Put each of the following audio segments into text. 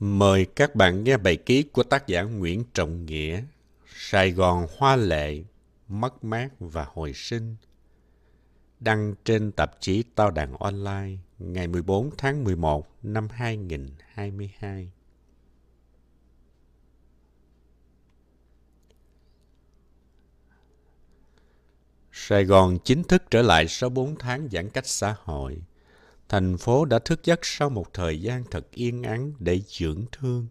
Mời các bạn nghe bài ký của tác giả Nguyễn Trọng Nghĩa, Sài Gòn Hoa Lệ, Mất mát và Hồi sinh, đăng trên tạp chí Tao Đàn Online ngày 14 tháng 11 năm 2022. Sài Gòn chính thức trở lại sau 4 tháng giãn cách xã hội – thành phố đã thức giấc sau một thời gian thật yên ắng để dưỡng thương.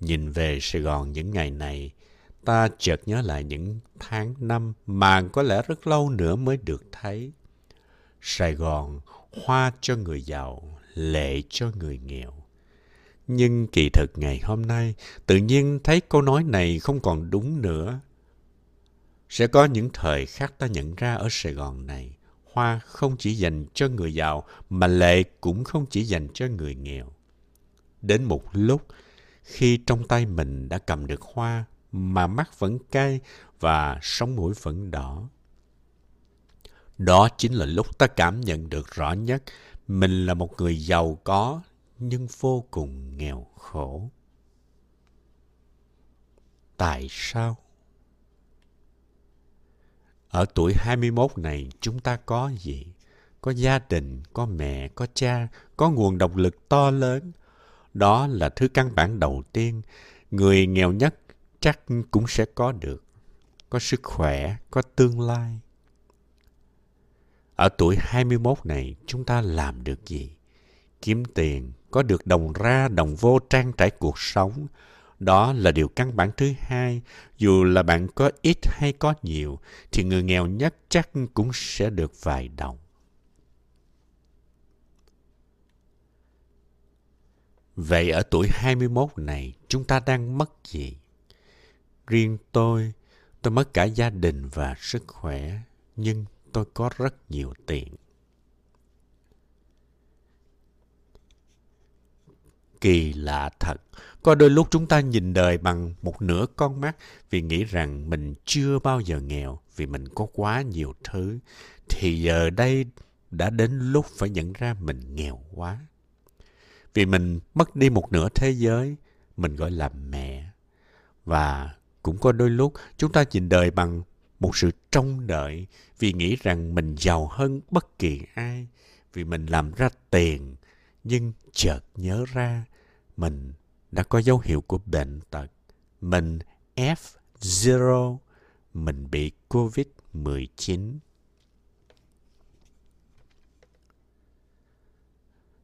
Nhìn về Sài Gòn những ngày này, ta chợt nhớ lại những tháng năm mà có lẽ rất lâu nữa mới được thấy. Sài Gòn, hoa cho người giàu, lệ cho người nghèo. Nhưng kỳ thực ngày hôm nay, tự nhiên thấy câu nói này không còn đúng nữa. Sẽ có những thời khắc ta nhận ra ở Sài Gòn này, hoa không chỉ dành cho người giàu mà lệ cũng không chỉ dành cho người nghèo. Đến một lúc, khi trong tay mình đã cầm được hoa mà mắt vẫn cay và sống mũi vẫn đỏ. Đó chính là lúc ta cảm nhận được rõ nhất mình là một người giàu có nhưng vô cùng nghèo khổ. Tại sao? Ở tuổi 21 này chúng ta có gì? Có gia đình, có mẹ, có cha, có nguồn động lực to lớn. Đó là thứ căn bản đầu tiên người nghèo nhất chắc cũng sẽ có được. Có sức khỏe, có tương lai. Ở tuổi 21 này chúng ta làm được gì? Kiếm tiền, có được đồng ra đồng vô trang trải cuộc sống, đó là điều căn bản thứ hai. Dù là bạn có ít hay có nhiều, thì người nghèo nhất chắc cũng sẽ được vài đồng. Vậy ở tuổi 21 này, chúng ta đang mất gì? Riêng tôi, tôi mất cả gia đình và sức khỏe, nhưng tôi có rất nhiều tiền. Kỳ lạ thật, có đôi lúc chúng ta nhìn đời bằng một nửa con mắt vì nghĩ rằng mình chưa bao giờ nghèo vì mình có quá nhiều thứ. Thì giờ đây đã đến lúc phải nhận ra mình nghèo quá. Vì mình mất đi một nửa thế giới, mình gọi là mẹ. Và cũng có đôi lúc chúng ta nhìn đời bằng một sự trông đợi vì nghĩ rằng mình giàu hơn bất kỳ ai vì mình làm ra tiền nhưng chợt nhớ ra mình đã có dấu hiệu của bệnh tật. Mình F0, mình bị COVID-19.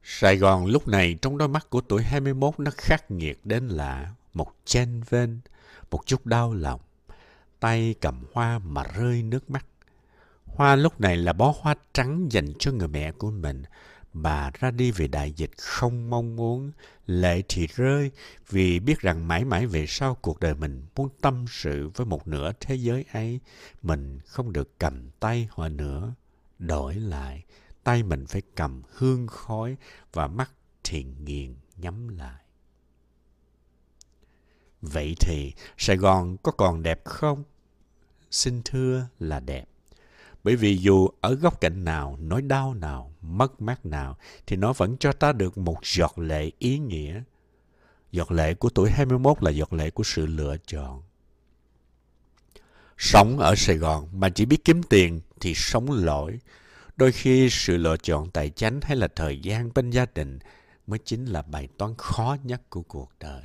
Sài Gòn lúc này trong đôi mắt của tuổi 21 nó khắc nghiệt đến lạ. Một chen vên, một chút đau lòng. Tay cầm hoa mà rơi nước mắt. Hoa lúc này là bó hoa trắng dành cho người mẹ của mình bà ra đi về đại dịch không mong muốn, lệ thì rơi vì biết rằng mãi mãi về sau cuộc đời mình muốn tâm sự với một nửa thế giới ấy, mình không được cầm tay họ nữa. Đổi lại, tay mình phải cầm hương khói và mắt thì nghiền nhắm lại. Vậy thì Sài Gòn có còn đẹp không? Xin thưa là đẹp. Bởi vì dù ở góc cạnh nào, nỗi đau nào, mất mát nào, thì nó vẫn cho ta được một giọt lệ ý nghĩa. Giọt lệ của tuổi 21 là giọt lệ của sự lựa chọn. Sống ở Sài Gòn mà chỉ biết kiếm tiền thì sống lỗi. Đôi khi sự lựa chọn tài chánh hay là thời gian bên gia đình mới chính là bài toán khó nhất của cuộc đời.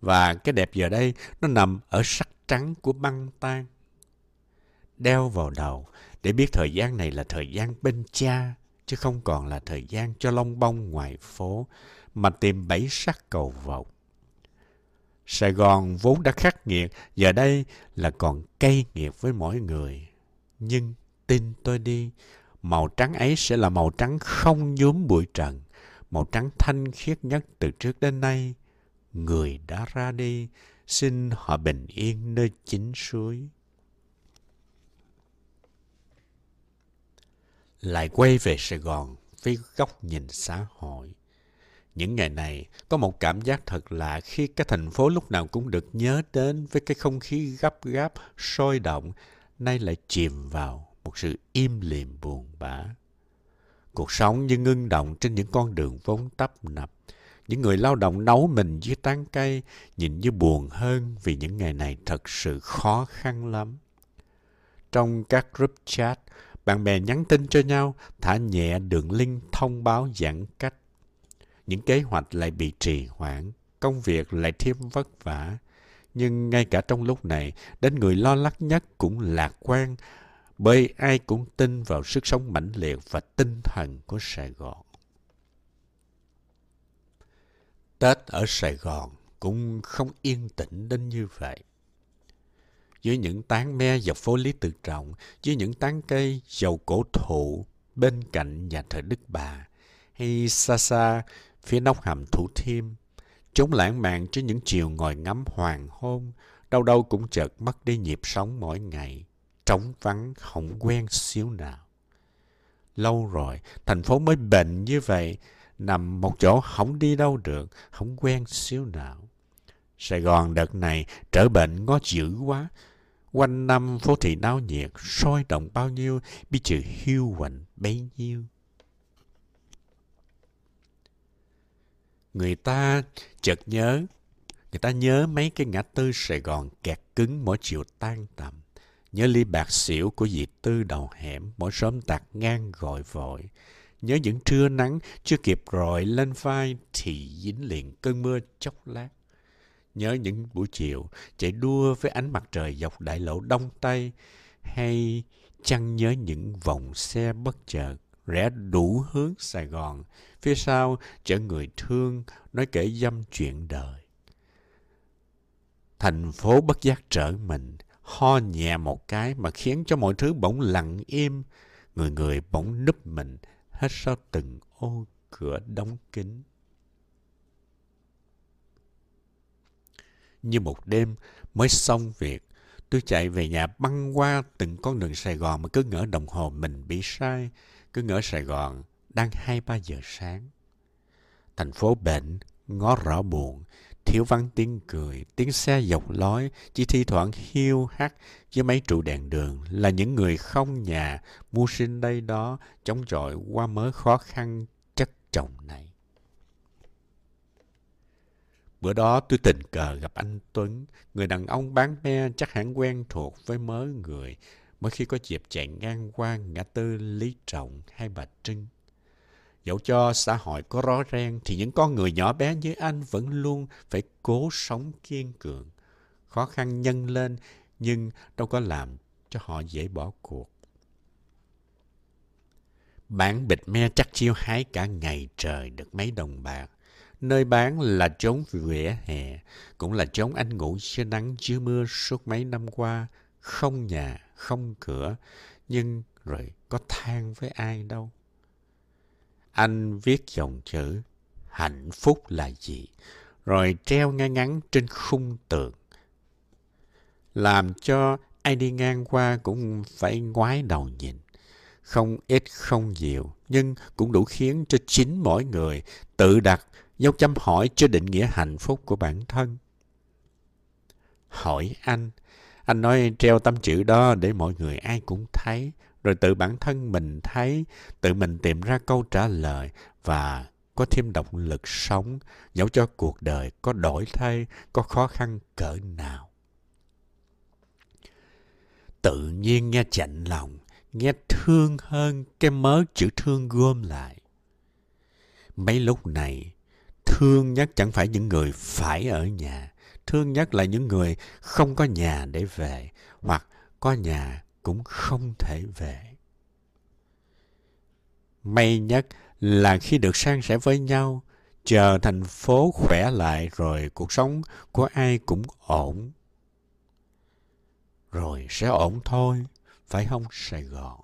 Và cái đẹp giờ đây nó nằm ở sắc trắng của băng tan. Đeo vào đầu để biết thời gian này là thời gian bên cha, chứ không còn là thời gian cho long bông ngoài phố, mà tìm bẫy sắc cầu vọng. Sài Gòn vốn đã khắc nghiệt, giờ đây là còn cay nghiệt với mỗi người. Nhưng tin tôi đi, màu trắng ấy sẽ là màu trắng không nhuốm bụi trần, màu trắng thanh khiết nhất từ trước đến nay. Người đã ra đi, xin họ bình yên nơi chính suối. Lại quay về Sài Gòn với góc nhìn xã hội. Những ngày này có một cảm giác thật lạ khi cái thành phố lúc nào cũng được nhớ đến với cái không khí gấp gáp, sôi động, nay lại chìm vào một sự im lìm buồn bã. Cuộc sống như ngưng động trên những con đường vốn tấp nập, Những người lao động nấu mình dưới tán cây nhìn như buồn hơn vì những ngày này thật sự khó khăn lắm. Trong các group chat, bạn bè nhắn tin cho nhau, thả nhẹ đường link thông báo giãn cách. Những kế hoạch lại bị trì hoãn, công việc lại thêm vất vả. Nhưng ngay cả trong lúc này, đến người lo lắng nhất cũng lạc quan, bởi ai cũng tin vào sức sống mãnh liệt và tinh thần của Sài Gòn. Tết ở Sài Gòn cũng không yên tĩnh đến như vậy. Dưới những tán me dọc phố Lý Tự Trọng, dưới những tán cây dầu cổ thụ bên cạnh nhà thờ Đức Bà, hay xa xa phía nóc hầm Thủ Thiêm, chúng lãng mạn trên những chiều ngồi ngắm hoàng hôn, đâu đâu cũng chợt mất đi nhịp sống mỗi ngày, trống vắng không quen xíu nào. Lâu rồi, thành phố mới bệnh như vậy, nằm một chỗ không đi đâu được, không quen xíu nào. Sài Gòn đợt này trở bệnh ngó dữ quá. Quanh năm phố thị náo nhiệt, sôi động bao nhiêu, bị trừ hiu quạnh bấy nhiêu. Người ta chợt nhớ, người ta nhớ mấy cái ngã tư Sài Gòn kẹt cứng mỗi chiều tan tầm. Nhớ ly bạc xỉu của dì Tư đầu hẻm mỗi sớm tạc ngang gọi vội. Nhớ những trưa nắng chưa kịp rồi lên vai thì dính liền cơn mưa chốc lát. Nhớ những buổi chiều chạy đua với ánh mặt trời dọc đại lộ Đông Tây hay chăng nhớ những vòng xe bất chợt rẽ đủ hướng Sài Gòn, phía sau chở người thương nói kể dâm chuyện đời. Thành phố bất giác trở mình, ho nhẹ một cái mà khiến cho mọi thứ bỗng lặng im, người người bỗng núp mình hết sau từng ô cửa đóng kín. Như một đêm mới xong việc, tôi chạy về nhà băng qua từng con đường Sài Gòn mà cứ ngỡ đồng hồ mình bị sai, cứ ngỡ Sài Gòn đang hai ba giờ sáng. Thành phố bệnh, ngó rõ buồn, thiếu vắng tiếng cười, tiếng xe dọc lối, chỉ thi thoảng hiu hắt với mấy trụ đèn đường là những người không nhà, mưu sinh đây đó, chống chọi qua mớ khó khăn chất chồng này. Bữa đó tôi tình cờ gặp anh Tuấn, người đàn ông bán me chắc hẳn quen thuộc với mớ người, mỗi khi có dịp chạy ngang qua ngã tư Lý Trọng hay Bà Trưng. Dẫu cho xã hội có rõ ràng thì những con người nhỏ bé như anh vẫn luôn phải cố sống kiên cường. Khó khăn nhân lên nhưng đâu có làm cho họ dễ bỏ cuộc. Bán bịch me chắc chiêu hái cả ngày trời được mấy đồng bạc. Nơi bán là trốn vỉa hè, cũng là trốn anh ngủ dưới nắng dưới mưa suốt mấy năm qua, không nhà, không cửa, nhưng rồi có than với ai đâu. Anh viết dòng chữ hạnh phúc là gì, rồi treo ngay ngắn trên khung tường. Làm cho ai đi ngang qua cũng phải ngoái đầu nhìn. Không ít không nhiều, nhưng cũng đủ khiến cho chính mỗi người tự đặt dấu chấm hỏi cho định nghĩa hạnh phúc của bản thân. Hỏi anh, anh nói treo tâm chữ đó để mọi người ai cũng thấy, rồi tự bản thân mình thấy, tự mình tìm ra câu trả lời và có thêm động lực sống, dẫu cho cuộc đời có đổi thay, có khó khăn cỡ nào. Tự nhiên nghe chạnh lòng, nghe thương hơn cái mớ chữ thương gom lại. Mấy lúc này, thương nhất chẳng phải những người phải ở nhà, thương nhất là những người không có nhà để về, hoặc có nhà cũng không thể về. May nhất là khi được san sẻ với nhau, chờ thành phố khỏe lại rồi cuộc sống của ai cũng ổn. Rồi sẽ ổn thôi, phải không Sài Gòn?